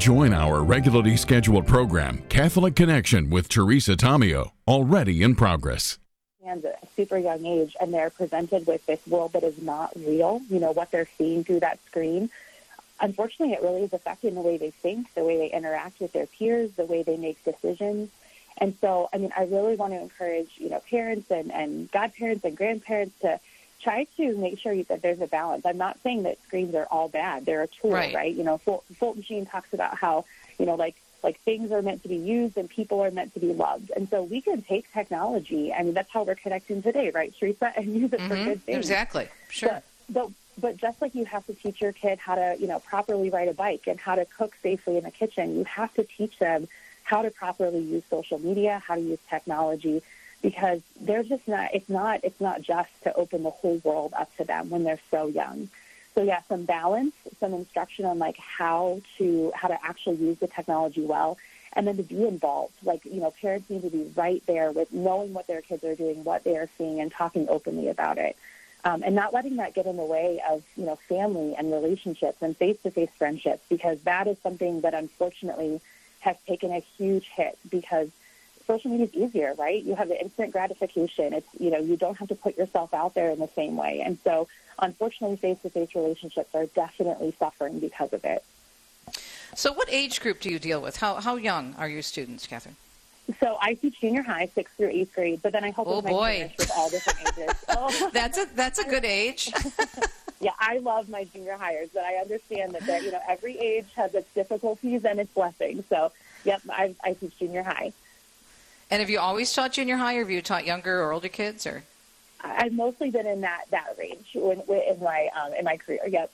join our regularly scheduled program, Catholic Connection with Teresa Tomeo, already in progress. And at super young age, and they're presented with this world that is not real, you know, what they're seeing through that screen. Unfortunately, it really is affecting the way they think, the way they interact with their peers, the way they make decisions. And so, I mean, I really want to encourage, you know, parents and, and godparents and grandparents to try to make sure that there's a balance. I'm not saying that screens are all bad. They're a tool, Right. right? You know, Ful- Fulton Sheen talks about how, you know, like like things are meant to be used and people are meant to be loved. And so we can take technology. I mean, that's how we're connecting today, right, Teresa, and use it for Mhm. good things. Exactly. Sure. But, but but just like you have to teach your kid how to, you know, properly ride a bike and how to cook safely in the kitchen, you have to teach them how to properly use social media, how to use technology, because they're just not. It's not. It's not just to open the whole world up to them when they're so young. So yeah, some balance, some instruction on like how to how to actually use the technology well, and then to be involved. Like you know, parents need to be right there with knowing what their kids are doing, what they are seeing, and talking openly about it um, and not letting that get in the way of you know family and relationships and face-to-face friendships because that is something that unfortunately has taken a huge hit because social media is easier right you have the instant gratification it's you know you don't have to put yourself out there in the same way and so unfortunately face-to-face relationships are definitely suffering because of it So, what age group do you deal with? How how young are your students, Katherine? so I teach junior high, sixth through eighth grade, but then I help Oh, with boy. With all different ages. Oh, That's a that's a good age. Yeah, I love my junior hires, but I understand that that, you know every age has its difficulties and its blessings. So, yep, I, I teach junior high. And have you always taught junior high, or have you taught younger or older kids, or? I've mostly been in that that range when, when- in my um, in my career. Yep.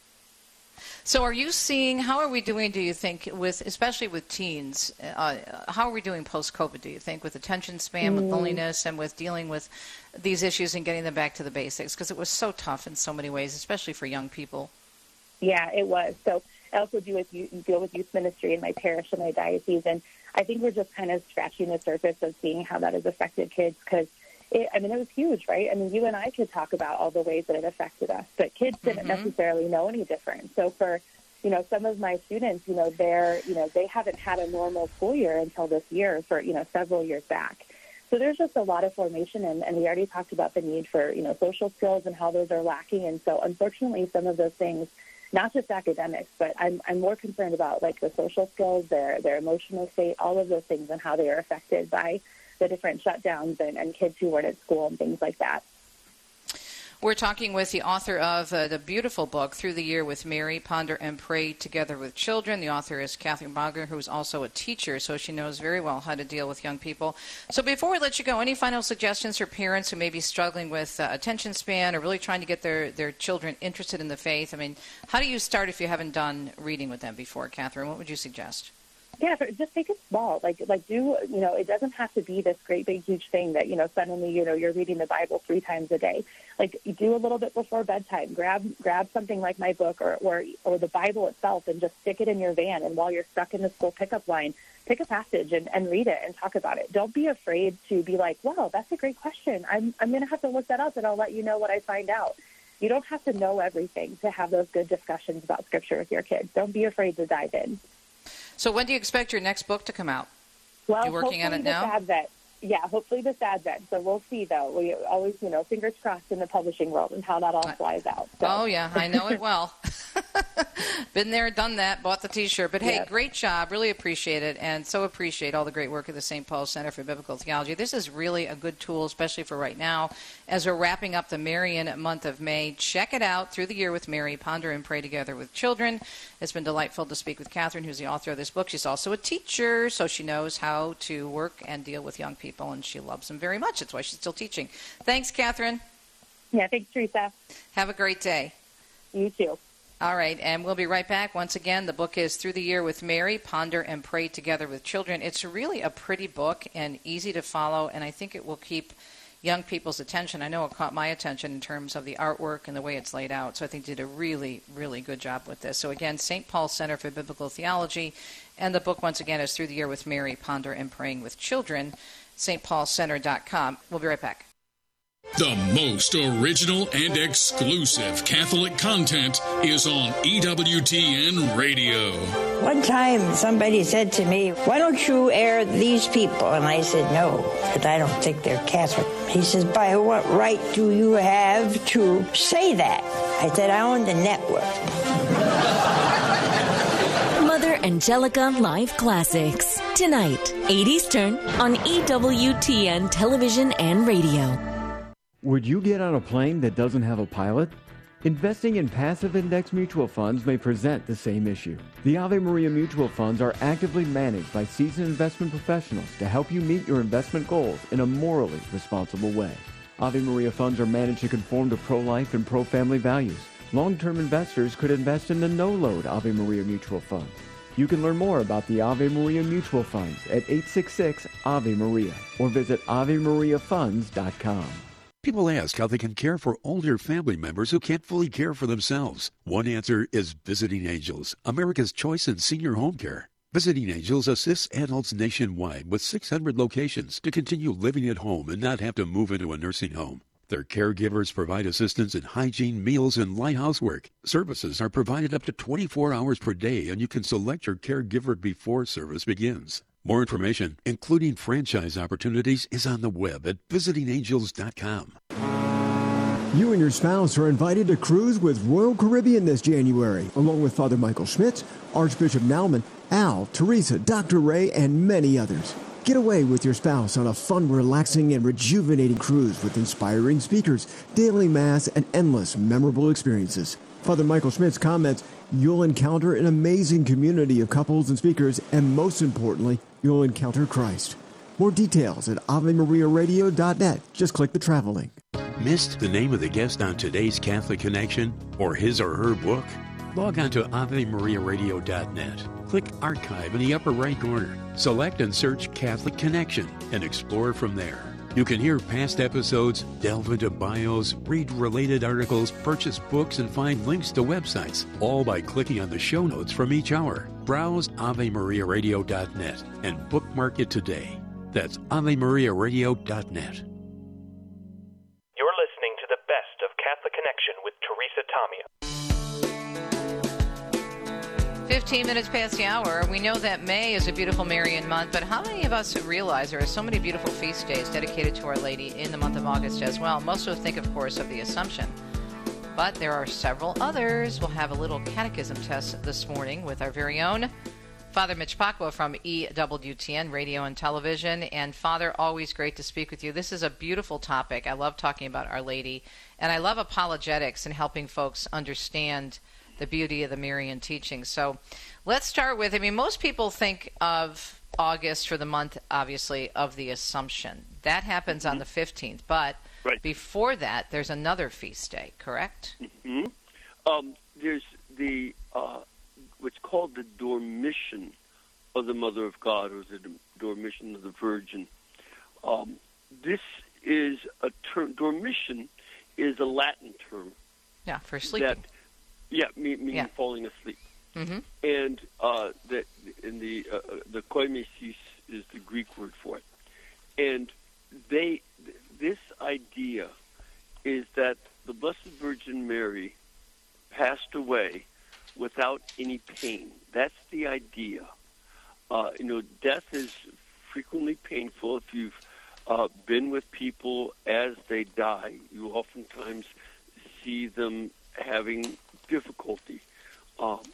So, are you seeing? How are we doing? Do you think with, especially with teens? Uh, how are we doing post COVID? Do you think with attention span, with loneliness, and with dealing with these issues and getting them back to the basics? Because it was so tough in so many ways, especially for young people. Yeah, it was. So I also do with youth, deal with youth ministry in my parish and my diocese, and I think we're just kind of scratching the surface of seeing how that has affected kids because. It, I mean, it was huge, right? I mean, you and I could talk about all the ways that it affected us, but kids didn't Mhm. necessarily know any different. So for, you know, some of my students, you know, they're, you know, they haven't had a normal school year until this year for, you know, several years back. So there's just a lot of formation, and, and we already talked about the need for, you know, social skills and how those are lacking. And so unfortunately, some of those things, not just academics, but I'm, I'm more concerned about like the social skills, their, their emotional state, all of those things and how they are affected by the different shutdowns and, and kids who weren't at school and things like that. We're talking with the author of uh, the beautiful book, Through the Year with Mary, Ponder and Pray Together with Children. The author is Katherine Bogner, who's also a teacher, so she knows very well how to deal with young people. So before we let you go, any final suggestions for parents who may be struggling with uh, attention span or really trying to get their, their children interested in the faith? I mean, how do you start if you haven't done reading with them before, Katherine? What would you suggest? Yeah, just take it small. Like, like do you know? It doesn't have to be this great, big, huge thing that you know. Suddenly, you know, you're reading the Bible three times a day. Like, do a little bit before bedtime. Grab, grab something like my book or or or the Bible itself, and just stick it in your van. And while you're stuck in the school pickup line, pick a passage and, and read it and talk about it. Don't be afraid to be like, "Wow, that's a great question. I'm I'm going to have to look that up, and I'll let you know what I find out." You don't have to know everything to have those good discussions about Scripture with your kids. Don't be afraid to dive in. So when do you expect your next book to come out? Well, You're working on it now? Yeah, hopefully this Advent. So we'll see, though. We always, you know, fingers crossed in the publishing world and how that all flies out. So. Oh yeah, I know it well. Been there, done that, bought the T-shirt. But hey, Yep. great job. Really appreciate it, and so appreciate all the great work of the St. Paul Center for Biblical Theology. This is really a good tool, especially for right now, as we're wrapping up the Marian month of May. Check it out through the year with Mary. Ponder and pray together with children. It's been delightful to speak with Katherine, who's the author of this book. She's also a teacher, so she knows how to work and deal with young people, and she loves them very much. That's why she's still teaching. Thanks, Katherine. Yeah, thanks, Teresa. Have a great day. You too. All right, and we'll be right back. Once again, the book is Through the Year with Mary, Ponder and Pray Together with Children. It's really a pretty book and easy to follow, and I think it will keep young people's attention. I know it caught my attention in terms of the artwork and the way it's laid out, so I think they did a really, really good job with this. So, again, St. Paul Center for Biblical Theology, and the book, once again, is Through the Year with Mary, Ponder and Praying with Children, stpaulcenter.com. We'll be right back. The most original and exclusive Catholic content is on EWTN Radio. One time somebody said to me, Why don't you air these people? And I said, No, because I don't think they're Catholic. He says, By what right do you have to say that? I said, I own the network. Angelica Live Classics. Tonight, 8 Eastern on EWTN Television and Radio. Would you get on a plane that doesn't have a pilot? Investing in passive index mutual funds may present the same issue. The Ave Maria mutual funds are actively managed by seasoned investment professionals to help you meet your investment goals in a morally responsible way. Ave Maria funds are managed to conform to pro-life and pro-family values. Long-term investors could invest in the no-load Ave Maria mutual funds. You can learn more about the Ave Maria mutual funds at 866 Ave Maria or visit AveMariaFunds.com. People ask how they can care for older family members who can't fully care for themselves. One answer is Visiting Angels, America's choice in senior home care. Visiting Angels assists adults nationwide with 600 locations to continue living at home and not have to move into a nursing home. Their caregivers provide assistance in hygiene, meals, and light housework. Services are provided up to 24 hours per day, and you can select your caregiver before service begins. More information, including franchise opportunities, is on the web at visitingangels.com. You and your spouse are invited to cruise with Royal Caribbean this January, along with Father Michael Schmitz, Archbishop Naumann, Al, Teresa, Dr. Ray, and many others. Get away with your spouse on a fun, relaxing, and rejuvenating cruise with inspiring speakers, daily mass, and endless memorable experiences. Father Michael Schmitz comments, you'll encounter an amazing community of couples and speakers, and most importantly, you'll encounter Christ. More details at AveMariaRadio.net. Just click the travel link. Missed the name of the guest on today's Catholic Connection or his or her book? Log on to AveMariaRadio.net. Click Archive in the upper right corner. Select and search Catholic Connection and explore from there. You can hear past episodes, delve into bios, read related articles, purchase books, and find links to websites, all by clicking on the show notes from each hour. Browse AveMariaRadio.net and bookmark it today. That's AveMariaRadio.net. You're listening to the best of Catholic Connection with Teresa Tomeo. 15 minutes past the hour. We know that May is a beautiful Marian month, but how many of us realize there are so many beautiful feast days dedicated to Our Lady in the month of August as well? Most of us think, of course, of the Assumption. But there are several others. We'll have a little catechism test this morning with our very own Father Mitch Pacwa from EWTN Radio and Television. And Father, always great to speak with you. This is a beautiful topic. I love talking about Our Lady, and I love apologetics and helping folks understand the beauty of the Marian teaching. So let's start with I mean, most people think of August for the month, obviously, of the Assumption. That happens on the 15th, but Right. before that, there's another feast day, correct? hmm Um, there's the uh, what's called the Dormition of the Mother of God, or the Dormition of the Virgin. Um, this is a term. Dormition is a Latin term Yeah, for sleeping. that, yeah, mean, meaning Yeah. falling asleep. hmm and uh, that in the uh, the koimesis is the Greek word for it, and they this idea is that the Blessed Virgin Mary passed away without any pain. That's the idea. Uh, you know, death is frequently painful. If you've uh, been with people as they die, you oftentimes see them having difficulty um,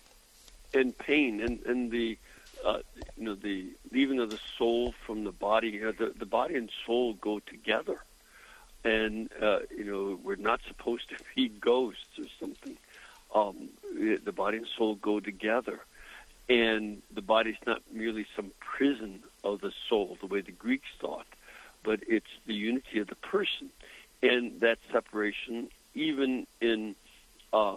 and pain, and and the uh, you know the leaving of the soul from the body. The the body and soul go together, and uh, you know we're not supposed to be ghosts or something. Um, the body and soul go together, and the body's not merely some prison of the soul, the way the Greeks thought, but it's the unity of the person, and that separation, even in uh,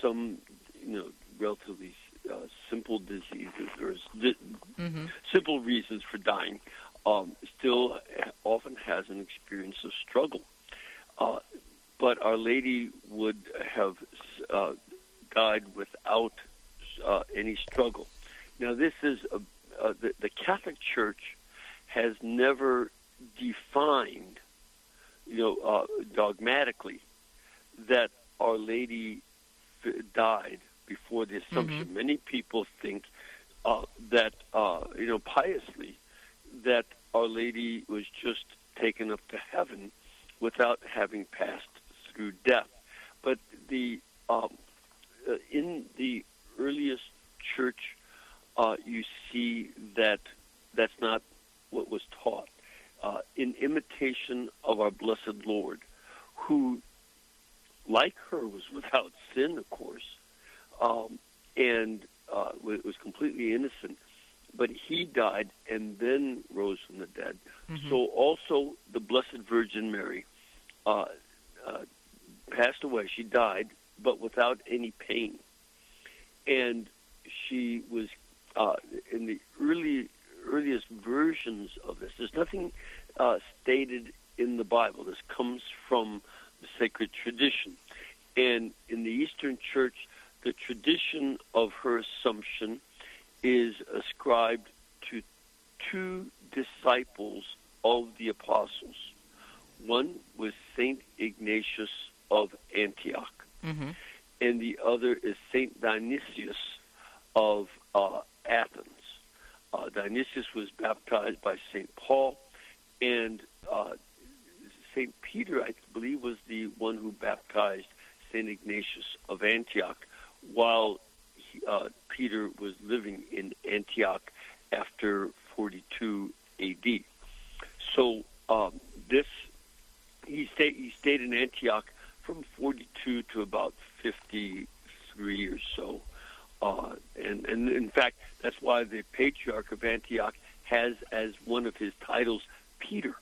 some you know relatively uh, simple diseases or di- hmm simple reasons for dying, um, still often has an experience of struggle. Uh, but Our Lady would have uh, died without uh, any struggle. Now, this is a, uh, the, the Catholic Church has never defined you know, uh, dogmatically that Our Lady died before the Assumption. Mhm. Many people think uh, that, uh, you know, piously, that Our Lady was just taken up to heaven without having passed through death. But the um, uh, in the earliest church, uh, you see that that's not what was taught. Uh, in imitation of our blessed Lord, who, like her, was without sin, of course, um, and uh, was completely innocent, but he died and then rose from the dead. So also the Blessed Virgin Mary uh, uh, passed away. She died, but without any pain, and she was uh, in the early earliest versions of this. There's nothing uh, stated in the Bible. This comes from the sacred tradition, and in the Eastern Church, the tradition of her Assumption is ascribed to two disciples of the apostles. One was Saint Ignatius of Antioch, Mm-hmm. and the other is Saint Dionysius of uh, Athens. Uh, Dionysius was baptized by Saint Paul, and uh, Saint Peter, I believe, was the one who baptized Saint Ignatius of Antioch, while he, uh, Peter was living in Antioch after 42 A.D. So um, this he stayed he stayed in Antioch from 42 to about 53 or so. Uh, and, and in fact, that's why the patriarch of Antioch has as one of his titles Peter.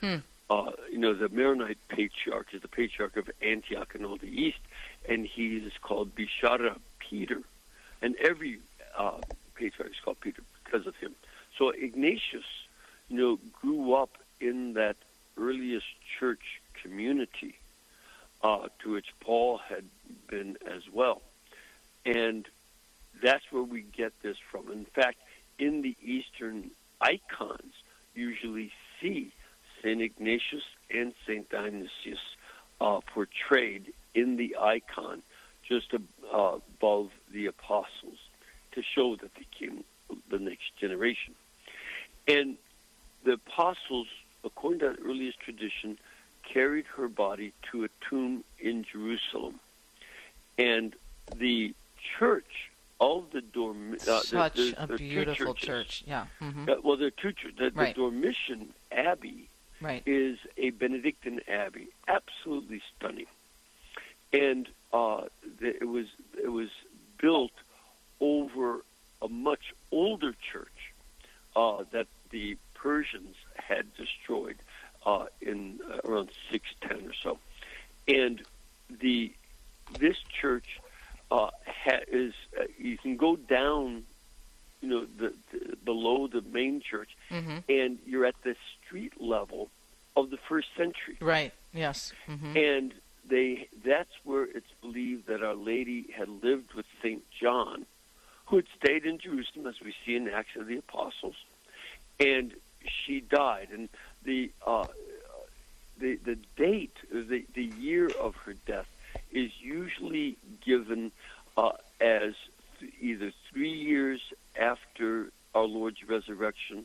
Hmm. Uh, you know, the Maronite patriarch is the patriarch of Antioch and all the east, and he is called Bishara Peter. And every uh, patriarch is called Peter because of him. So Ignatius, you know, grew up in that earliest church community uh, to which Paul had been as well. And that's where we get this from. In fact, in the Eastern icons, usually see St. Ignatius and St. Dionysius uh, portrayed in the icon just uh, above the apostles to show that they came the next generation. And the apostles, according to the earliest tradition, carried her body to a tomb in Jerusalem. And the church of the dorm, uh, Such a there are two beautiful church. Yeah. hmm Uh, well, there are two churches. The, Right. the Dormition Abbey Right. is a Benedictine abbey, absolutely stunning, and uh, the, it was it was built over a much older church uh, that the Persians had destroyed uh, in uh, around 610 or so, and the this church uh, ha- is uh, you can go down, you know, the, the below the main church, hmm and you're at the street level of the first century. Right. Yes. hmm And they that's where it's believed that Our Lady had lived with Saint John, who had stayed in Jerusalem, as we see in Acts of the Apostles, and she died. And the uh, the the date, the the year of her death, is usually given uh, as th- either three years after our Lord's resurrection,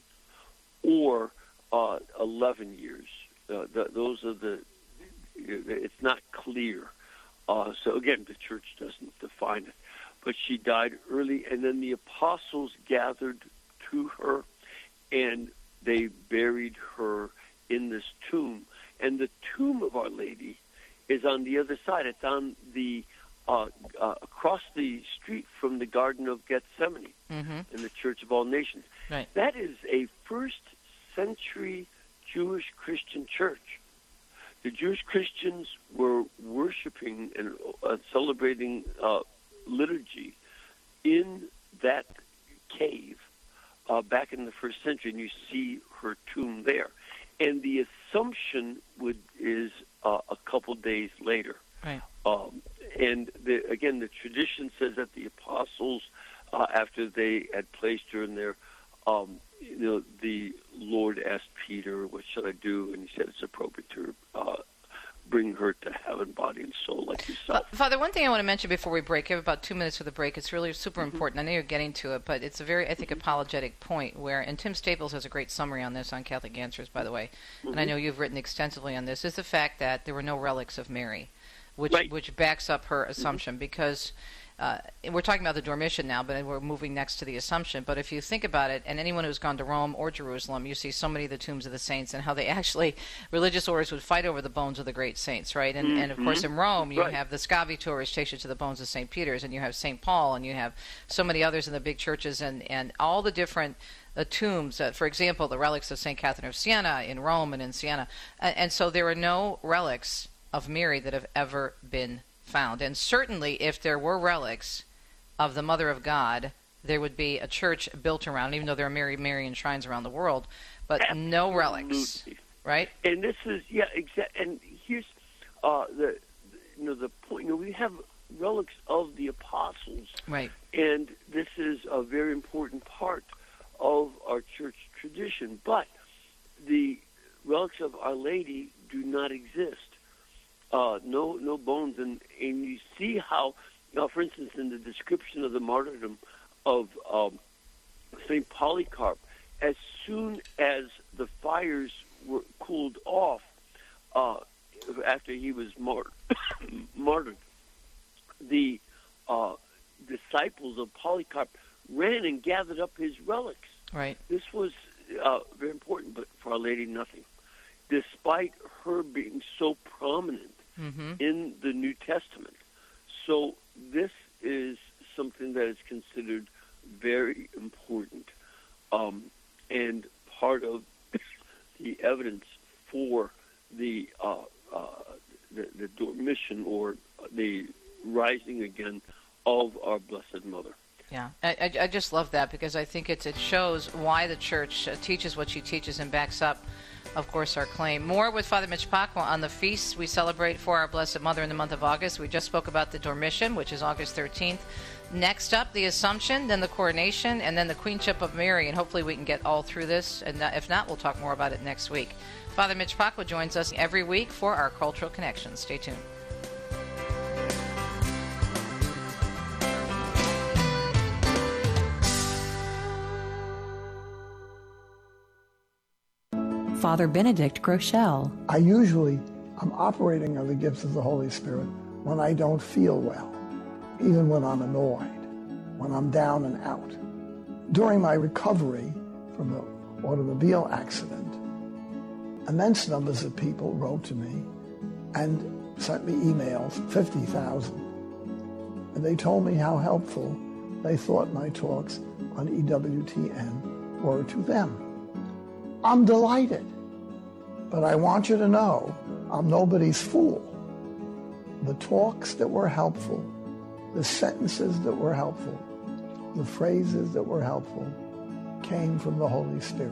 or uh, eleven years. Uh, th- those are the. It's not clear. Uh, so again, the church doesn't define it. But she died early, and then the apostles gathered to her, and they buried her in this tomb. And the tomb of Our Lady is on the other side. It's on the uh, uh, across the street from the Garden of Gethsemane hmm in the Church of All Nations. Right. That is a first century Jewish Christian church. The Jewish Christians were worshiping and uh, celebrating uh, liturgy in that cave uh, back in the first century, and you see her tomb there. And the Assumption would is uh, a couple days later. Right. Um, and the, again, the tradition says that the apostles, uh, after they had placed her in their um, you know, the Lord asked Peter, "What should I do?" And he said, "It's appropriate to uh, bring her to heaven, body and soul, like yourself." Father, one thing I want to mention before we break, you have about two minutes for the break. It's really super Mm-hmm. important. I know you're getting to it, but it's a very, I think, apologetic point where, and Tim Staples has a great summary on this on Catholic Answers, by the way, and I Mhm. know you've written extensively on this, is the fact that there were no relics of Mary, which Right. which backs up her assumption because. Uh, we're talking about the Dormition now, but we're moving next to the Assumption. But if you think about it, and anyone who's gone to Rome or Jerusalem, you see so many of the tombs of the saints and how they actually, religious orders would fight over the bones of the great saints, right? And, and of course, Mhm. in Rome, you Right. have the Scavi tours takes you to the bones of St. Peter's, and you have St. Paul, and you have so many others in the big churches, and, and all the different uh, tombs. Uh, for example, the relics of St. Catherine of Siena in Rome and in Siena. And, and so there are no relics of Mary that have ever been found. And certainly, if there were relics of the Mother of God, there would be a church built around, even though there are Mary Marian shrines around the world, but no relics, right? And this is yeah, exactly. And here's uh, the you know the point. You know, we have relics of the apostles, Right. and this is a very important part of our church tradition. But the relics of Our Lady do not exist. Uh, no, no bones, and and you see how, uh, for instance, in the description of the martyrdom of um, Saint Polycarp, as soon as the fires were cooled off uh, after he was mart- martyred, the uh, disciples of Polycarp ran and gathered up his relics. Right. This was uh, very important, but for Our Lady, nothing. Despite her being so prominent Mm-hmm. in the New Testament. So this is something that is considered very important um, and part of the evidence for the, uh, uh, the the dormition or the rising again of our Blessed Mother. Yeah, I, I, just love that because I think it's, it shows why the church teaches what she teaches and backs up, of course, our claim. More with Father Mitch Pacwa on the feasts we celebrate for our Blessed Mother in the month of August. We just spoke about the Dormition, which is August 13th. Next up, the Assumption, then the Coronation, and then the Queenship of Mary. And hopefully, we can get all through this. And uh, if not, we'll talk more about it next week. Father Mitch Pacwa joins us every week for our Cultural Connection. Stay tuned. Father Benedict Groeschel. I usually I'm operating on the gifts of the Holy Spirit when I don't feel well, even when I'm annoyed, when I'm down and out. During my recovery from the automobile accident, immense numbers of people wrote to me and sent me emails, 50,000. And they told me how helpful they thought my talks on EWTN were to them. I'm delighted. But I want you to know I'm nobody's fool. The talks that were helpful, the sentences that were helpful, the phrases that were helpful came from the Holy Spirit.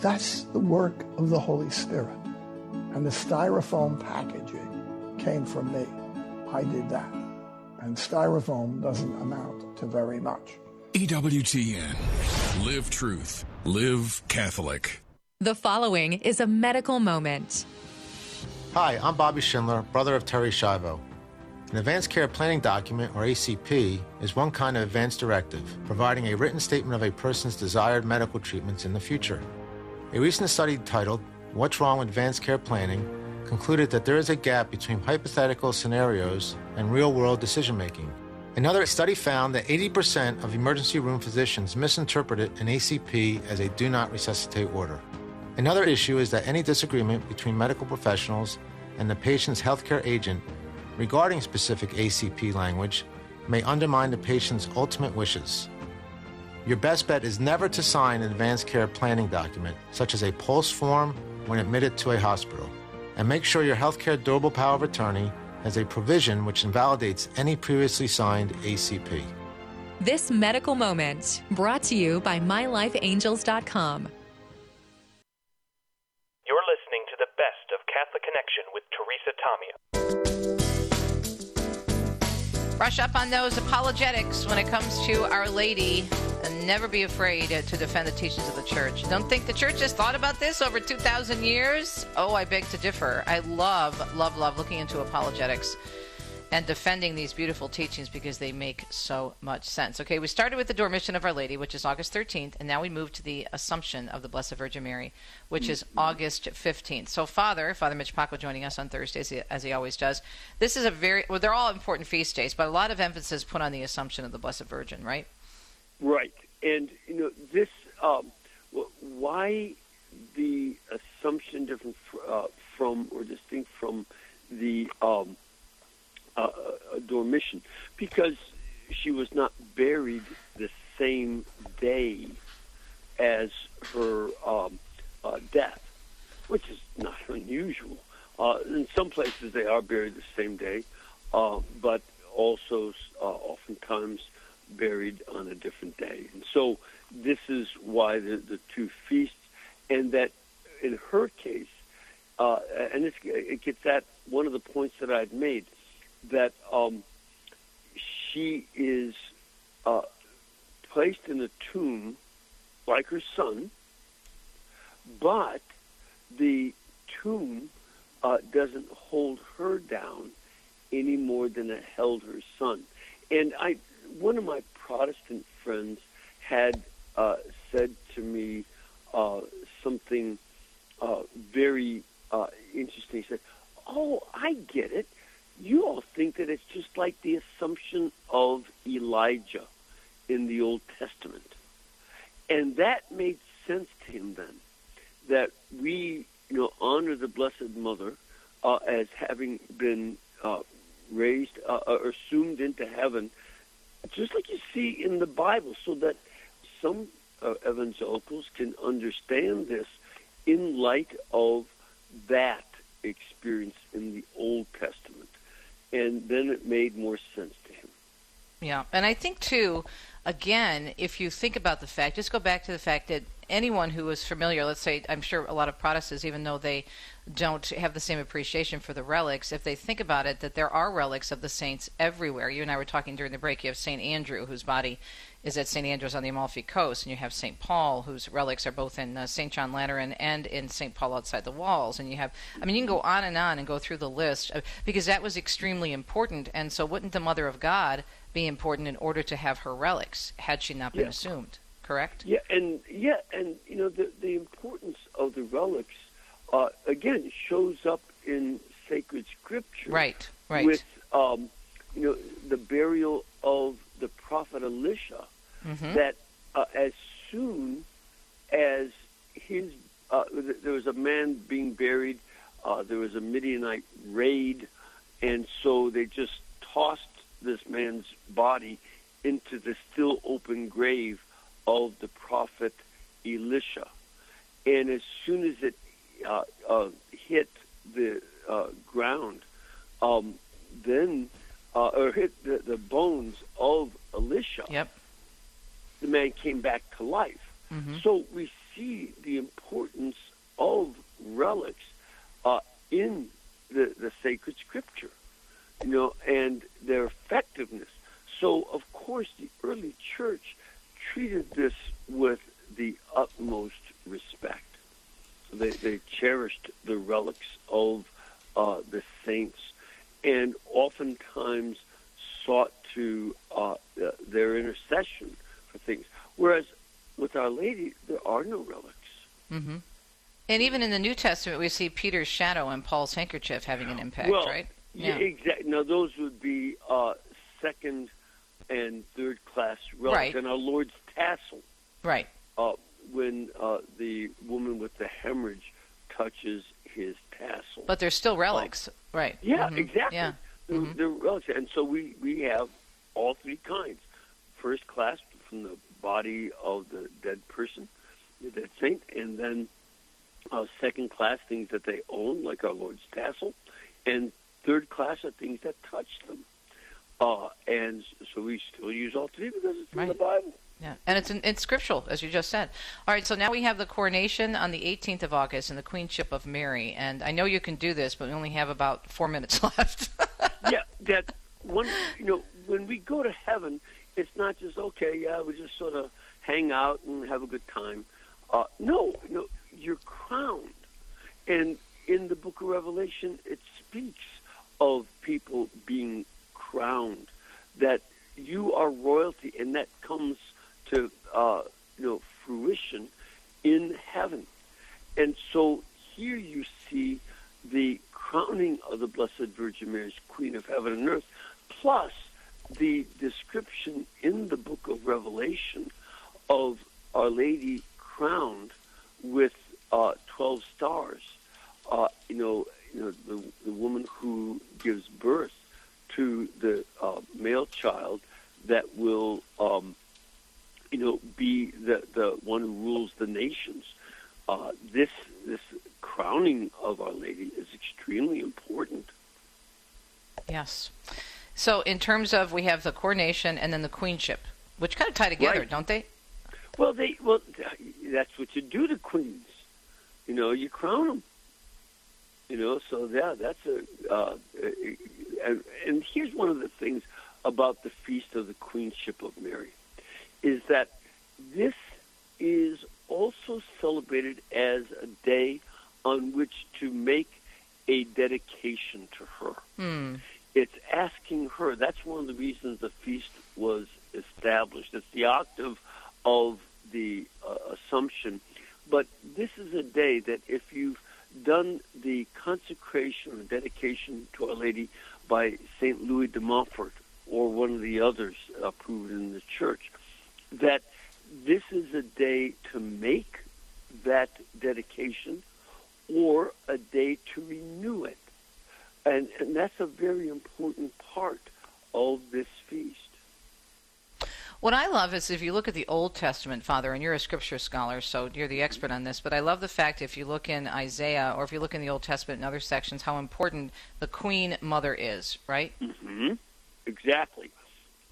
That's the work of the Holy Spirit. And the styrofoam packaging came from me. I did that. And styrofoam doesn't amount to very much. EWTN. Live truth. Live Catholic. The following is a medical moment. Hi, I'm Bobby Schindler, brother of Terri Schiavo. An Advanced Care Planning Document, or ACP, is one kind of advance directive, providing a written statement of a person's desired medical treatments in the future. A recent study titled What's Wrong with Advanced Care Planning concluded that there is a gap between hypothetical scenarios and real world decision making. Another study found that 80% of emergency room physicians misinterpreted an ACP as a do not resuscitate order. Another issue is that any disagreement between medical professionals and the patient's healthcare agent regarding specific ACP language may undermine the patient's ultimate wishes. Your best bet is never to sign an advanced care planning document, such as a POLST form, when admitted to a hospital. And make sure your healthcare durable power of attorney has a provision which invalidates any previously signed ACP. This medical moment brought to you by MyLifeAngels.com. Connection with Teresa Tomeo. Brush up on those apologetics when it comes to Our Lady and never be afraid to defend the teachings of the church. Don't think the church has thought about this over 2,000 years? Oh, I beg to differ. I love, love, love looking into apologetics and defending these beautiful teachings because they make so much sense. Okay, we started with the Dormition of Our Lady, which is August 13th, and now we move to the Assumption of the Blessed Virgin Mary, which is Mm-hmm. August 15th. So, Father, Father Mitch Pacwa joining us on Thursdays, as he always does. This is a very, well, they're all important feast days, but a lot of emphasis put on the Assumption of the Blessed Virgin, right? Right, and you know this. Um, why the assumption different uh, from or distinct from the um, uh, uh, Dormition? Because she was not buried the same day as her um, uh, death, which is not unusual. Uh, in some places, they are buried the same day, uh, but also uh, oftentimes buried on a different day. And so this is why the, the two feasts, and that in her case, uh, and it gets at one of the points that I'd made, that um, she is uh, placed in a tomb like her son, but the tomb uh, doesn't hold her down any more than it held her son. And I, one of my Protestant friends had uh, said to me uh, something uh, very uh, interesting. He said, "Oh, I get it. You all think that it's just like the assumption of Elijah in the Old Testament." And that made sense to him then, that we, you know, honor the Blessed Mother uh, as having been uh, raised uh, or assumed into heaven, just like you see in the Bible, so that some uh, evangelicals can understand this in light of that experience in the Old Testament. And then it made more sense to him. Yeah, and I think too, again, if you think about the fact, just go back to the fact that anyone who is familiar, let's say, I'm sure a lot of Protestants, even though they don't have the same appreciation for the relics, if they think about it, that there are relics of the saints everywhere. You and I were talking during the break. You have Saint Andrew, whose body is at St. Andrews on the Amalfi Coast, and you have St. Paul, whose relics are both in uh, St. John Lateran and in St. Paul outside the walls. And you have, I mean, you can go on and on and go through the list uh, because that was extremely important. And so, wouldn't the Mother of God be important in order to have her relics had she not been Yeah. assumed? Correct? Yeah, and yeah, and you know the the importance of the relics uh, again shows up in sacred scripture. Right, right. With um, you know the burial of the prophet Elisha, Mhm. that uh, as soon as his uh, th- there was a man being buried, uh, there was a Midianite raid, and so they just tossed this man's body into the still open grave of the prophet Elisha. And as soon as it uh, uh, hit the uh, ground, um, then uh, or hit the, the bones of Elisha, yep. the man came back to life. Mhm. So we see the importance of relics uh, in the, the sacred scripture, you know, and their effectiveness. So, of course, the early church treated this with the utmost respect. They, they cherished the relics of uh, the saints and oftentimes sought to uh, uh, their intercession for things. Whereas with Our Lady, there are no relics. hmm And even in the New Testament, we see Peter's shadow and Paul's handkerchief having an impact, well, right? Yeah, exactly. Now, those would be uh, second and third class relics. Right. And our Lord's tassel, Right. uh, when uh, the woman with the hemorrhage touches his tassel. But they're still relics, right? Yeah, Mhm. exactly. Yeah. They're, they're relics. And so we, we have all three kinds. First class from the body of the dead person, the dead saint, and then uh, second class things that they own, like our Lord's tassel, and third class are things that touch them. Uh, and so we still use all three because it's in the Bible. Yeah, and it's it's scriptural, as you just said. All right, so now we have the coronation on the 18th of August and the Queenship of Mary. And I know you can do this, but we only have about four minutes left. yeah, that one. You know, when we go to heaven, it's not just okay. Yeah, we just sort of hang out and have a good time. Uh, no, no, you're crowned, and in the Book of Revelation, it speaks of people being crowned. That you are royalty, and that comes to uh, you know fruition in heaven. And so here you see the crowning of the Blessed Virgin Mary Queen of Heaven and Earth, plus the description in the book of Revelation of Our Lady crowned with uh, 12 stars. Uh, you know, you know the, the woman who gives birth to the uh, male child that will, um, you know, be the, the one who rules the nations. Uh, this this crowning of Our Lady is extremely important. Yes. So, in terms of, we have the coronation and then the queenship, which kind of tie together, Right. don't they? Well, they well that's what you do to queens. You know, you crown them. You know, so yeah, that's a. Uh, and, and here's one of the things about the feast of the Queenship of Mary, is that this is also celebrated as a day on which to make a dedication to her. Hmm. It's asking her. That's one of the reasons the feast was established. It's the octave of the uh, Assumption. But this is a day that if you've done the consecration or dedication to Our Lady by St. Louis de Montfort or one of the others approved in the church, that this is a day to make that dedication or a day to renew it. And, and that's a very important part of this feast. What I love is if you look at the Old Testament, Father, and you're a scripture scholar, so you're the expert on this, but I love the fact if you look in Isaiah or if you look in the Old Testament and other sections, how important the Queen Mother is, right? hmm Exactly.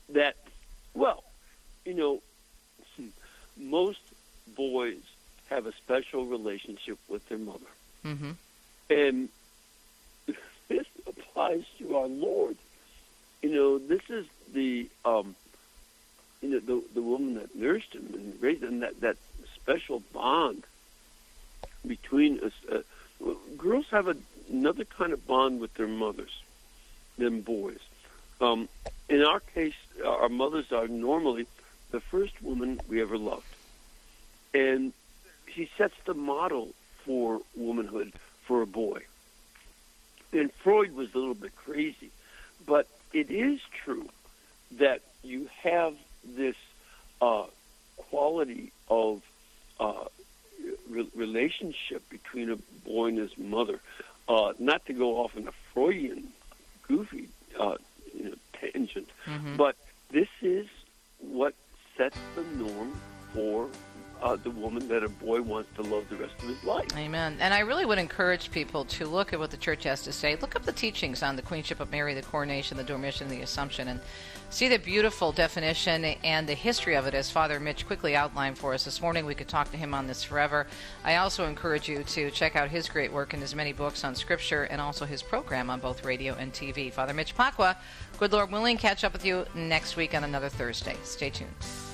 That, well, you know, most boys have a special relationship with their mother. Mm-hmm. And this applies to our Lord. You know, this is the um, you know the the woman that nursed him and raised him. That that special bond between us. Uh, girls have a, another kind of bond with their mothers than boys. Um, in our case, our mothers are normally the first woman we ever loved, and she sets the model for womanhood for a boy. And Freud was a little bit crazy, but it is true that you have this uh, quality of uh, re- relationship between a boy and his mother. Uh, not to go off on a Freudian, goofy uh, you know, tangent, Mhm. but this is what sets the norm for uh, the woman that a boy wants to love the rest of his life. Amen. And I really would encourage people to look at what the church has to say. Look up the teachings on the Queenship of Mary, the coronation, the Dormition, the Assumption, and see the beautiful definition and the history of it as Father Mitch quickly outlined for us this morning. We could talk to him on this forever. I also encourage you to check out his great work and his many books on Scripture and also his program on both radio and TV. Father Mitch Pacwa, good Lord willing, catch up with you next week on another Thursday. Stay tuned.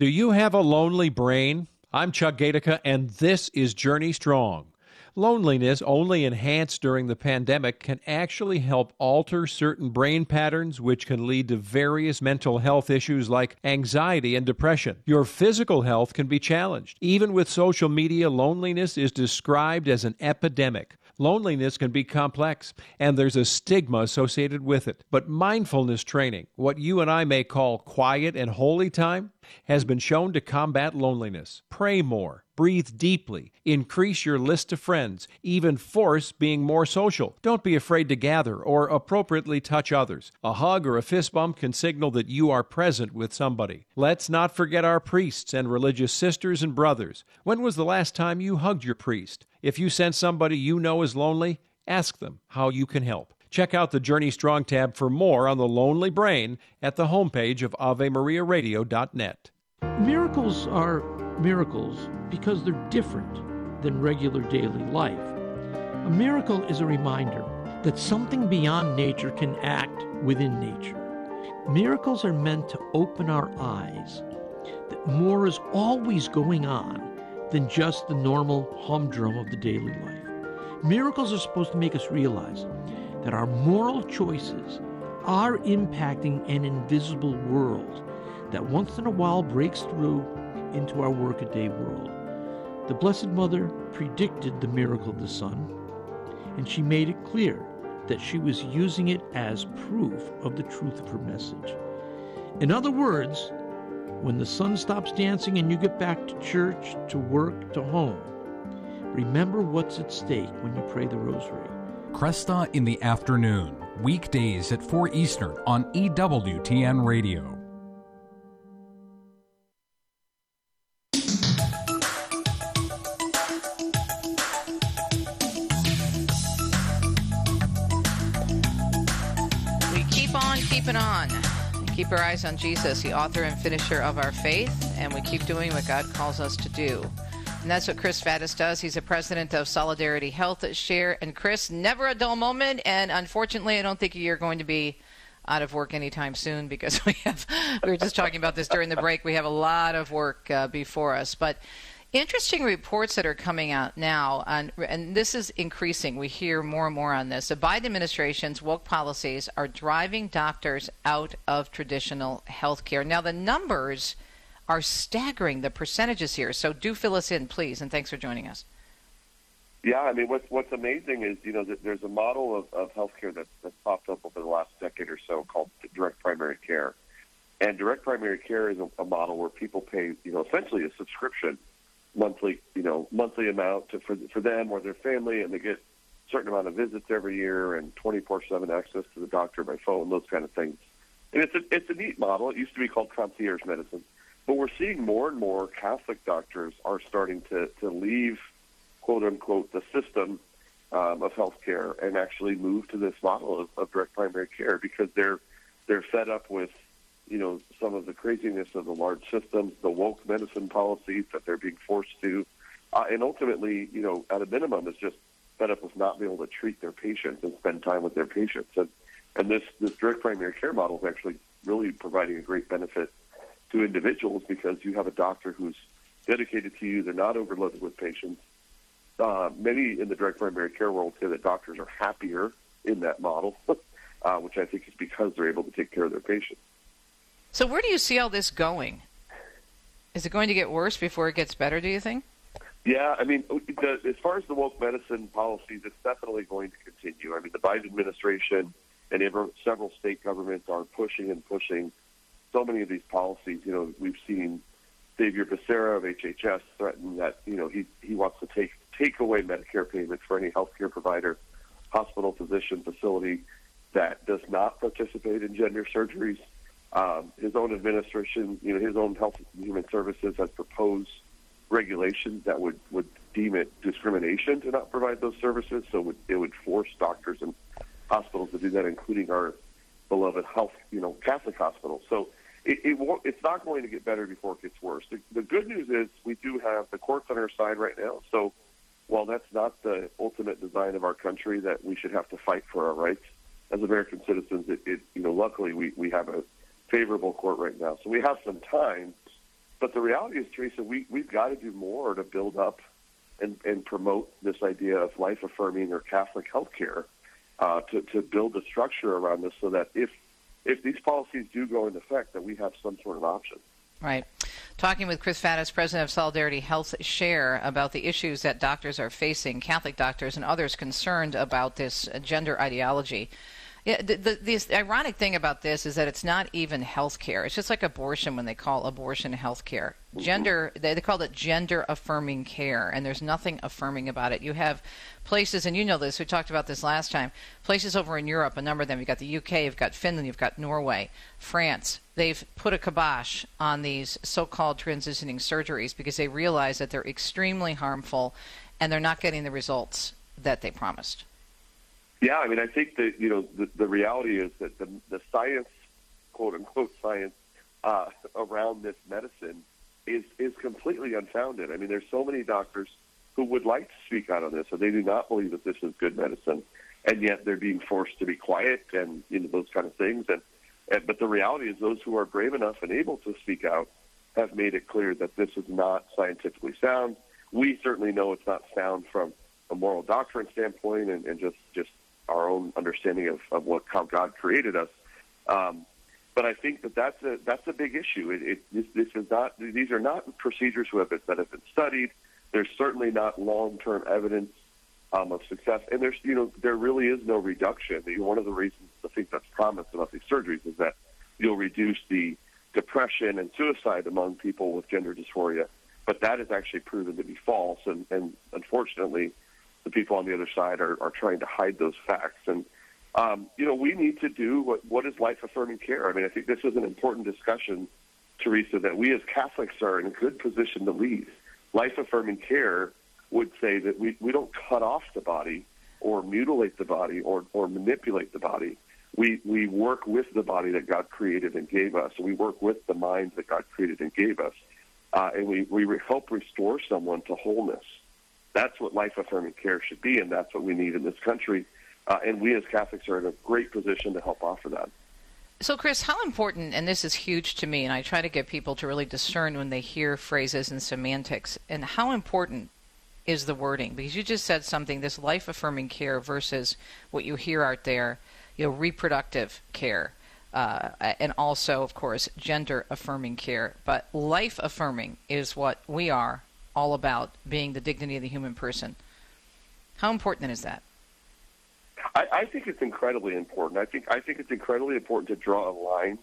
Do you have a lonely brain? I'm Chuck Gatica, and this is Journey Strong. Loneliness, only enhanced during the pandemic, can actually help alter certain brain patterns, which can lead to various mental health issues like anxiety and depression. Your physical health can be challenged. Even with social media, loneliness is described as an epidemic. Loneliness can be complex, and there's a stigma associated with it. But mindfulness training, what you and I may call quiet and holy time, has been shown to combat loneliness. Pray more, breathe deeply, increase your list of friends, even force being more social. Don't be afraid to gather or appropriately touch others. A hug or a fist bump can signal that you are present with somebody. Let's not forget our priests and religious sisters and brothers. When was the last time you hugged your priest? If you sense somebody you know is lonely, ask them how you can help. Check out the Journey Strong tab for more on the lonely brain at the homepage of AveMariaRadio.net. Miracles are miracles because they're different than regular daily life. A miracle is a reminder that something beyond nature can act within nature. Miracles are meant to open our eyes that more is always going on than just the normal humdrum of the daily life. Miracles are supposed to make us realize that our moral choices are impacting an invisible world that once in a while breaks through into our workaday world. The Blessed Mother predicted the miracle of the sun, and she made it clear that she was using it as proof of the truth of her message. In other words, when the sun stops dancing and you get back to church, to work, to home, remember what's at stake when you pray the rosary. Kresta in the afternoon, weekdays at 4 Eastern on EWTN Radio. We keep on keeping on. We keep our eyes on Jesus, the author and finisher of our faith, and we keep doing what God calls us to do. And that's what Chris Faddis does. He's the president of Solidarity Health Share. And Chris, never a dull moment. And unfortunately, I don't think you're going to be out of work anytime soon because we have, we were just talking about this during the break. We have a lot of work uh, before us. But interesting reports that are coming out now, and, and this is increasing. We hear more and more on this. The Biden administration's woke policies are driving doctors out of traditional health care. Now, the numbers are staggering, the percentages here. So do fill us in, please, and thanks for joining us. Yeah, I mean, what's what's amazing is you know there's a model of, of healthcare that's, that's popped up over the last decade or so called direct primary care, and direct primary care is a, a model where people pay you know essentially a subscription monthly you know monthly amount to, for for them or their family, and they get a certain amount of visits every year and 24/7 access to the doctor by phone, those kind of things. And it's a it's a neat model. It used to be called concierge medicine, but we're seeing more and more Catholic doctors are starting to to leave quote unquote the system um, of healthcare and actually move to this model of, of direct primary care because they're they're fed up with you know some of the craziness of the large systems, the woke medicine policies that they're being forced to, uh, and ultimately you know at a minimum is just fed up with not being able to treat their patients and spend time with their patients. And and this this direct primary care model is actually really providing a great benefit to individuals because you have a doctor who's dedicated to you. They're not overloaded with patients uh, many in the direct primary care world say that doctors are happier in that model, uh, which I think is because they're able to take care of their patients. So, where do you see all this going? Is it going to get worse before it gets better, do you think? Yeah, I mean, the, as far as the woke medicine policies, it's definitely going to continue. I mean, the Biden administration and several state governments are pushing and pushing so many of these policies. You know, we've seen Xavier Becerra of HHS threaten that you know he he wants to take take away Medicare payments for any healthcare provider, hospital, physician, facility that does not participate in gender surgeries. Um, his own administration, you know, his own Health and Human Services has proposed regulations that would, would deem it discrimination to not provide those services. So it would, it would force doctors and hospitals to do that, including our beloved health, you know, Catholic hospitals. So it, it won't, it's not going to get better before it gets worse. The, the good news is we do have the courts on our side right now. So while that's not the ultimate design of our country that we should have to fight for our rights as American citizens, it, it you know luckily we, we have a favorable court right now, so we have some time. But the reality is, Teresa, we we've got to do more to build up and, and promote this idea of life affirming or Catholic health care uh, to to build a structure around this, so that if if these policies do go into effect, that we have some sort of option. Right. Talking with Chris Faddis, president of Solidarity Health Share, about the issues that doctors are facing, Catholic doctors and others concerned about this gender ideology. Yeah, the, the, the, ironic thing about this is that it's not even health care. It's just like abortion when they call abortion health care. Mm-hmm. Gender, they, they call it gender affirming care, and there's nothing affirming about it. You have places, and you know this, we talked about this last time, places over in Europe, a number of them. You've got the UK, you've got Finland, you've got Norway, France. They've put a kibosh on these so called transitioning surgeries because they realize that they're extremely harmful and they're not getting the results that they promised. Yeah, I mean, I think that you know the, the reality is that the, the science, quote unquote science, uh, around this medicine is is completely unfounded. I mean, there's so many doctors who would like to speak out on this, and they do not believe that this is good medicine, and yet they're being forced to be quiet and you know those kind of things. And, and but the reality is, those who are brave enough and able to speak out have made it clear that this is not scientifically sound. We certainly know it's not sound from a moral doctrine standpoint and, and just just our own understanding of, of what how God created us. Um, but I think that that's a that's a big issue. It, it this, this is not these are not procedures who have been, that have been studied. There's certainly not long term evidence um, of success, and there's you know there really is no reduction. One of the reasons I think that's promised about these surgeries is that you'll reduce the depression and suicide among people with gender dysphoria, but that is actually proven to be false, and, and unfortunately, the people on the other side are, are trying to hide those facts and um, you know, we need to do what, what is life affirming care. I mean, I think this is an important discussion, Teresa, that we as Catholics are in a good position to lead. Life affirming care would say that we, we don't cut off the body or mutilate the body or, or manipulate the body. We, we work with the body that God created and gave us. We work with the mind that God created and gave us. Uh, and we, we help restore someone to wholeness. That's what life affirming care should be, and that's what we need in this country uh, and we as Catholics are in a great position to help offer that. So, Chris, how important, and this is huge to me, and I try to get people to really discern when they hear phrases and semantics, and how important is the wording? Because you just said something, this life affirming care versus what you hear out there, you know, reproductive care. Uh, and also, of course, gender affirming care. But life affirming is what we are all about, being the dignity of the human person. How important is that? I, I think it's incredibly important. I think I think it's incredibly important to draw a line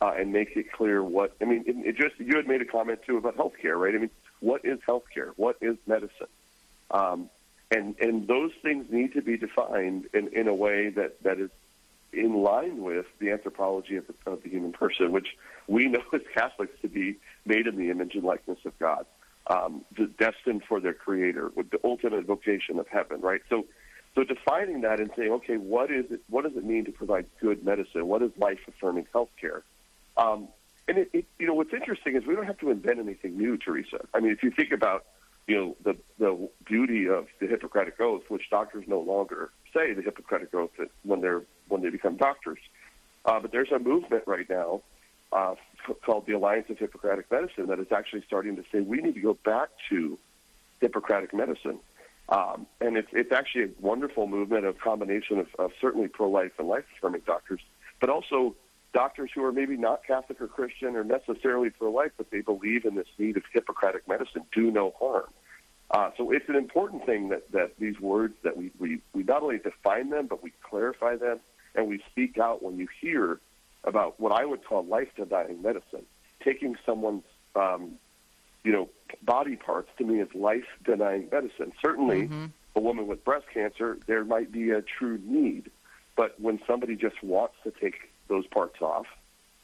uh, and make it clear what I mean. It, it just you had made a comment too about healthcare, right? I mean, what is healthcare? What is medicine? Um, and and those things need to be defined in, in a way that, that is in line with the anthropology of the, of the human person, which we know as Catholics to be made in the image and likeness of God, um, destined for their Creator, with the ultimate vocation of heaven, right? So so defining that and saying, okay, what is it? What does it mean to provide good medicine? What is life-affirming healthcare? Um, and it, it, you know, what's interesting is we don't have to invent anything new, Teresa. I mean, if you think about, you know, the the beauty of the Hippocratic Oath, which doctors no longer say the Hippocratic Oath when they're when they become doctors, uh, but there's a movement right now uh, called the Alliance of Hippocratic Medicine that is actually starting to say we need to go back to Hippocratic medicine. Um, and it's, it's actually a wonderful movement of combination of, of certainly pro-life and life-affirming doctors, but also doctors who are maybe not Catholic or Christian or necessarily pro-life, but they believe in this need of Hippocratic medicine, do no harm. Uh, so it's an important thing that, that these words that we, we, we not only define them, but we clarify them and we speak out when you hear about what I would call life-denying medicine, taking someone's um, you know, body parts to me is life denying medicine. Certainly, mm-hmm. a woman with breast cancer, there might be a true need. But when somebody just wants to take those parts off,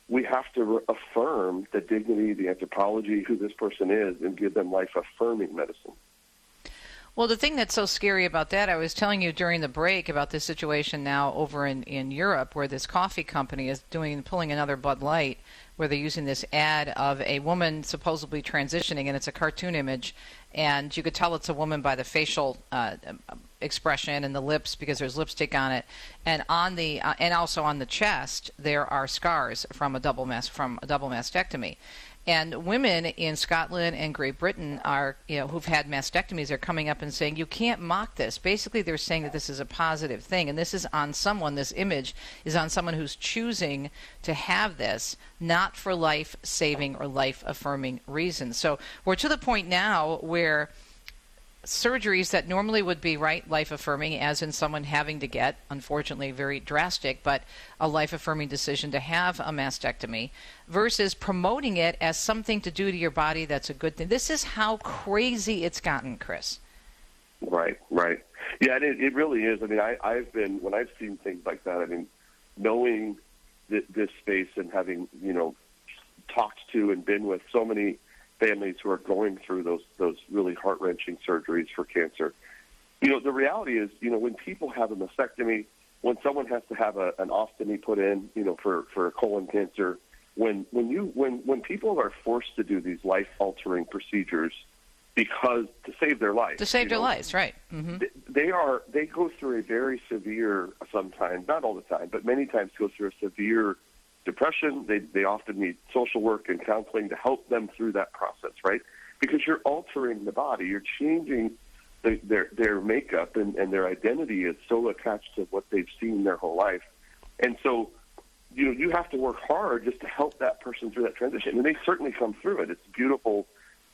we have to re- affirm the dignity, the anthropology, who this person is, and give them life affirming medicine. Well, the thing that's so scary about that, I was telling you during the break about this situation now over in, in Europe where this coffee company is doing pulling another Bud Light where they're using this ad of a woman supposedly transitioning, and it's a cartoon image, and you could tell it's a woman by the facial uh, expression and the lips because there's lipstick on it, and on the uh, and also on the chest there are scars from a double mas- from a double mastectomy, and women in Scotland and Great Britain are, you know, who've had mastectomies are coming up and saying, you can't mock this. Basically, they're saying that this is a positive thing. And this is on someone, this image is on someone who's choosing to have this, not for life saving or life affirming reasons. So we're to the point now where surgeries that normally would be right life affirming as in someone having to get unfortunately very drastic but a life affirming decision to have a mastectomy versus promoting it as something to do to your body that's a good thing. This is how crazy it's gotten chris. Right right. Yeah it, it really is. I mean I, i've been when i've seen things like that i mean knowing th- this space and having you know talked to and been with so many families who are going through those those really heart wrenching surgeries for cancer. You know, the reality is, you know, when people have a mastectomy, when someone has to have a, an ostomy put in, you know, for for colon cancer, when when you when when people are forced to do these life altering procedures, because to save their life. To save their know? lives, right? hmm Th- They are they go through a very severe sometimes not all the time but many times go through a severe depression. They they often need social work and counseling to help them through that process, right? Because you're altering the body, you're changing the, their their makeup and, and their identity is so attached to what they've seen their whole life, and so you know you have to work hard just to help that person through that transition, and they certainly come through it. It's a beautiful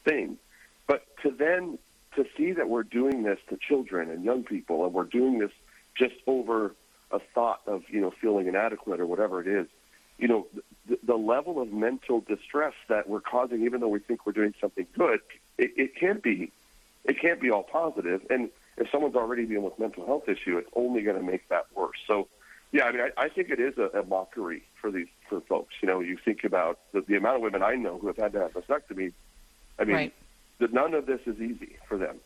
thing, but to then to see that we're doing this to children and young people, and we're doing this just over a thought of you know feeling inadequate or whatever it is, you know, the, the level of mental distress that we're causing, even though we think we're doing something good, it, it can't be, it can't be all positive. And if someone's already dealing with mental health issue, it's only going to make that worse. So, yeah, I mean, I, I think it is a, a mockery for these for folks. You know, you think about the, the amount of women I know who have had to have vasectomy. I mean, Right. that none of this is easy for them.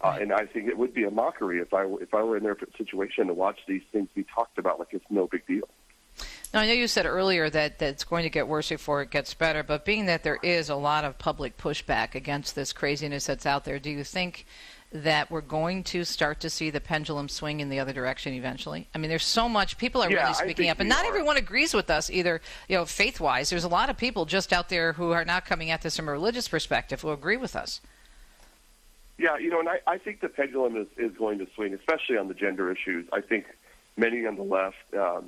Uh, and I think it would be a mockery if I if I were in their situation to watch these things be talked about like it's no big deal. Now, I know you said earlier that, that it's going to get worse before it gets better, but being that there is a lot of public pushback against this craziness that's out there, do you think that we're going to start to see the pendulum swing in the other direction eventually? I mean, there's so much people are Yeah, really speaking up, and not are. everyone agrees with us either. You know, faith-wise, there's a lot of people just out there who are not coming at this from a religious perspective who agree with us. Yeah, you know, and I, I think the pendulum is, is going to swing, especially on the gender issues. I think many on the left, um,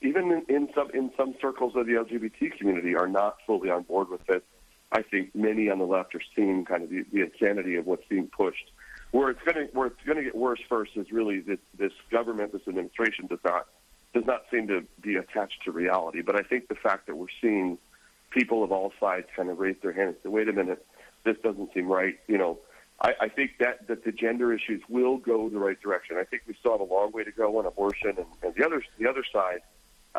even in, in some in some circles of the LGBT community, are not fully on board with it. I think many on the left are seeing kind of the, the insanity of what's being pushed. Where it's going to where it's going to get worse first is really this government, this administration does not does not seem to be attached to reality. But I think the fact that we're seeing people of all sides kind of raise their hand and say, "Wait a minute, this doesn't seem right," you know. I, I think that, that the gender issues will go the right direction. I think we still have a long way to go on abortion and, and the other the other side,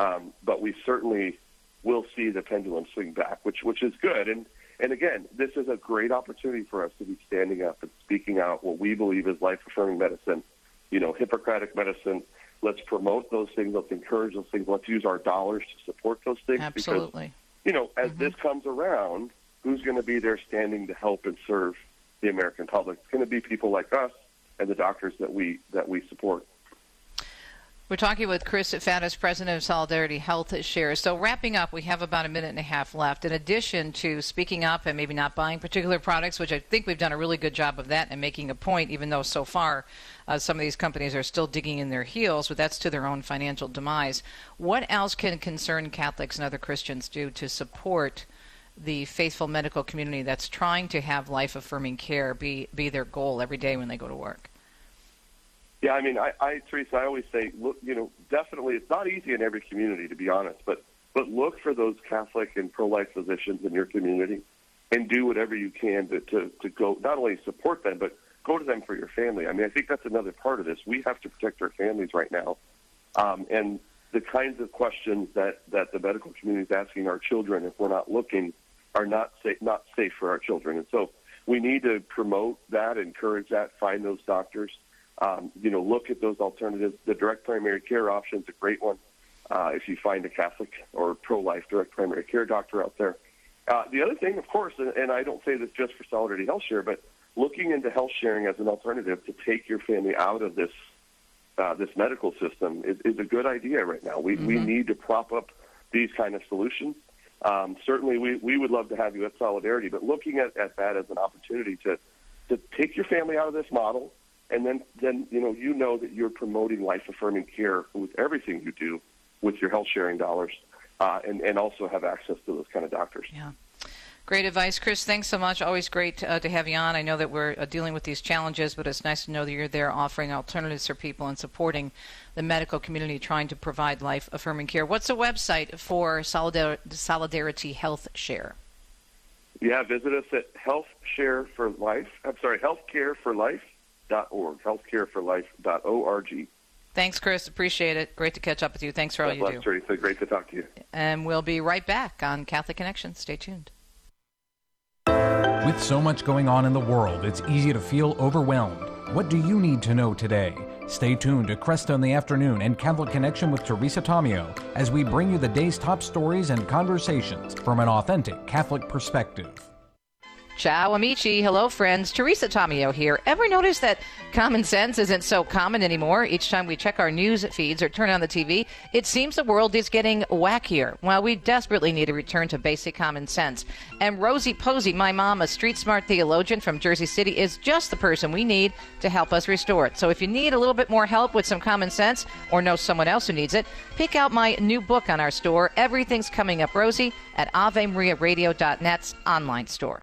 um, but we certainly will see the pendulum swing back, which which is good. And and again, this is a great opportunity for us to be standing up and speaking out what we believe is life affirming medicine. You know, Hippocratic medicine. Let's promote those things. Let's encourage those things. Let's use our dollars to support those things. Absolutely. Because, you know, as this comes around, who's going to be there standing to help and serve the American public? It's going to be people like us and the doctors that we that we support. We're talking with Chris Faddis, president of Solidarity Health Shares. So, wrapping up, we have about a minute and a half left. In addition to speaking up and maybe not buying particular products, which I think we've done a really good job of that and making a point, even though so far uh, some of these companies are still digging in their heels, but that's to their own financial demise. What else can concerned Catholics and other Christians do to support the faithful medical community that's trying to have life affirming care be, be their goal every day when they go to work? Yeah, I mean, I, I Teresa, I always say, look, you know, definitely, it's not easy in every community, to be honest, but but look for those Catholic and pro-life physicians in your community, and do whatever you can to to, to go not only support them, but go to them for your family. I mean, I think that's another part of this. We have to protect our families right now, um, and the kinds of questions that that the medical community is asking our children, if we're not looking, are not safe not safe for our children, and so we need to promote that, encourage that, find those doctors. Um, you know, look at those alternatives. The direct primary care option is a great one. Uh, if you find a Catholic or pro-life direct primary care doctor out there. Uh, the other thing, of course, and, and I don't say this just for Solidarity Health Share, but looking into health sharing as an alternative to take your family out of this uh, this medical system is, is a good idea right now. We we Mhm. need to prop up these kind of solutions. Um, certainly, we, we would love to have you at Solidarity, but looking at, at that as an opportunity to to take your family out of this model, and then then you know you know that you're promoting life affirming care with everything you do with your health sharing dollars, uh, and and also have access to those kind of doctors. Yeah. Great advice, Chris. Thanks so much. Always great uh, to have you on. I know that we're uh, dealing with these challenges, but it's nice to know that you're there offering alternatives for people and supporting the medical community trying to provide life affirming care. What's the website for Solidar- Solidarity Health Share? Yeah, visit us at Health Share for Life. I'm sorry, healthcareforlife.org. Healthcareforlife.org. Thanks, Chris. Appreciate it. Great to catch up with you. Thanks for all God you bless, do. Teresa. Great to talk to you. And we'll be right back on Catholic Connection. Stay tuned. With so much going on in the world, it's easy to feel overwhelmed. What do you need to know today? Stay tuned to Kresta in the Afternoon and Catholic Connection with Teresa Tomeo as we bring you the day's top stories and conversations from an authentic Catholic perspective. Ciao, amici. Hello, friends. Teresa Tomeo here. Ever notice that common sense isn't so common anymore? Each time we check our news feeds or turn on the TV, it seems the world is getting wackier. Well, we desperately need a return to basic common sense. And Rosie Posey, my mom, a street smart theologian from Jersey City, is just the person we need to help us restore it. So if you need a little bit more help with some common sense or know someone else who needs it, pick out my new book on our store, Everything's Coming Up Rosie, at AveMariaRadio.net's online store.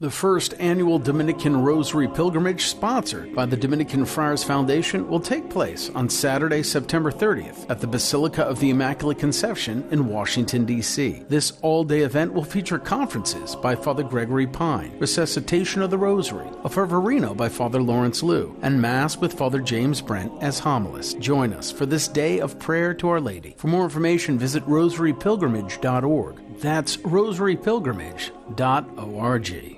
The first annual Dominican Rosary Pilgrimage, sponsored by the Dominican Friars Foundation, will take place on Saturday, September 30th at the Basilica of the Immaculate Conception in Washington, D.C. This all day event will feature conferences by Father Gregory Pine, Resuscitation of the Rosary, a Fervorino by Father Lawrence Lew, and Mass with Father James Brent as homilist. Join us for this day of prayer to Our Lady. For more information, visit rosarypilgrimage.org. That's rosarypilgrimage.org.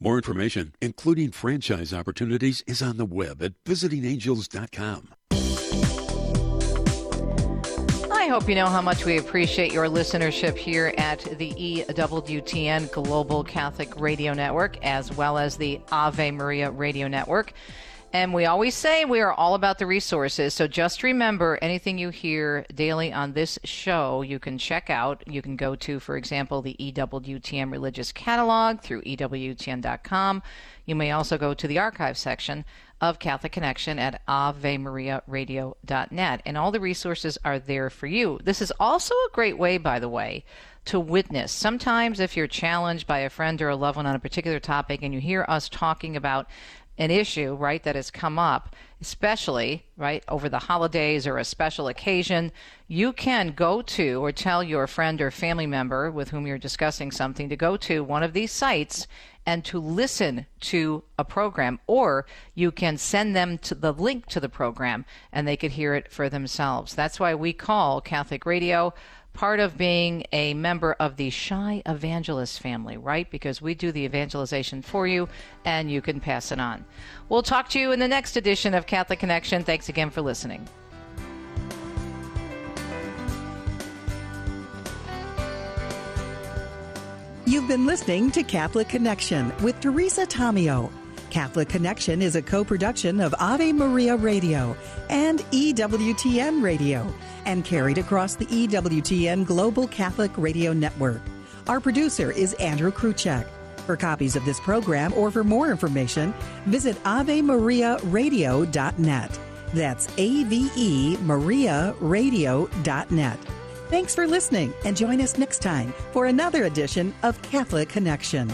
More information, including franchise opportunities, is on the web at visitingangels.com. I hope you know how much we appreciate your listenership here at the EWTN Global Catholic Radio Network, as well as the Ave Maria Radio Network. And we always say we are all about the resources. So just remember anything you hear daily on this show, you can check out. You can go to, for example, the EWTN Religious Catalog through EWTN.com. You may also go to the archive section of Catholic Connection at AveMariaRadio.net. And all the resources are there for you. This is also a great way, by the way, to witness. Sometimes, if you're challenged by a friend or a loved one on a particular topic and you hear us talking about an issue, right, that has come up, especially, right, over the holidays or a special occasion, you can go to or tell your friend or family member with whom you're discussing something to go to one of these sites and to listen to a program, or you can send them to the link to the program and they could hear it for themselves. That's why we call Catholic Radio part of being a member of the Shy Evangelist family, right? Because we do the evangelization for you and you can pass it on. We'll talk to you in the next edition of Catholic Connection. Thanks again for listening. You've been listening to Catholic Connection with Teresa Tomeo. Catholic Connection is a co production of Ave Maria Radio and EWTN Radio and carried across the EWTN Global Catholic Radio Network. Our producer is Andrew Kruchek. For copies of this program or for more information, visit AveMariaRadio.net. That's A V E Maria Radio.net. Thanks for listening and join us next time for another edition of Catholic Connection.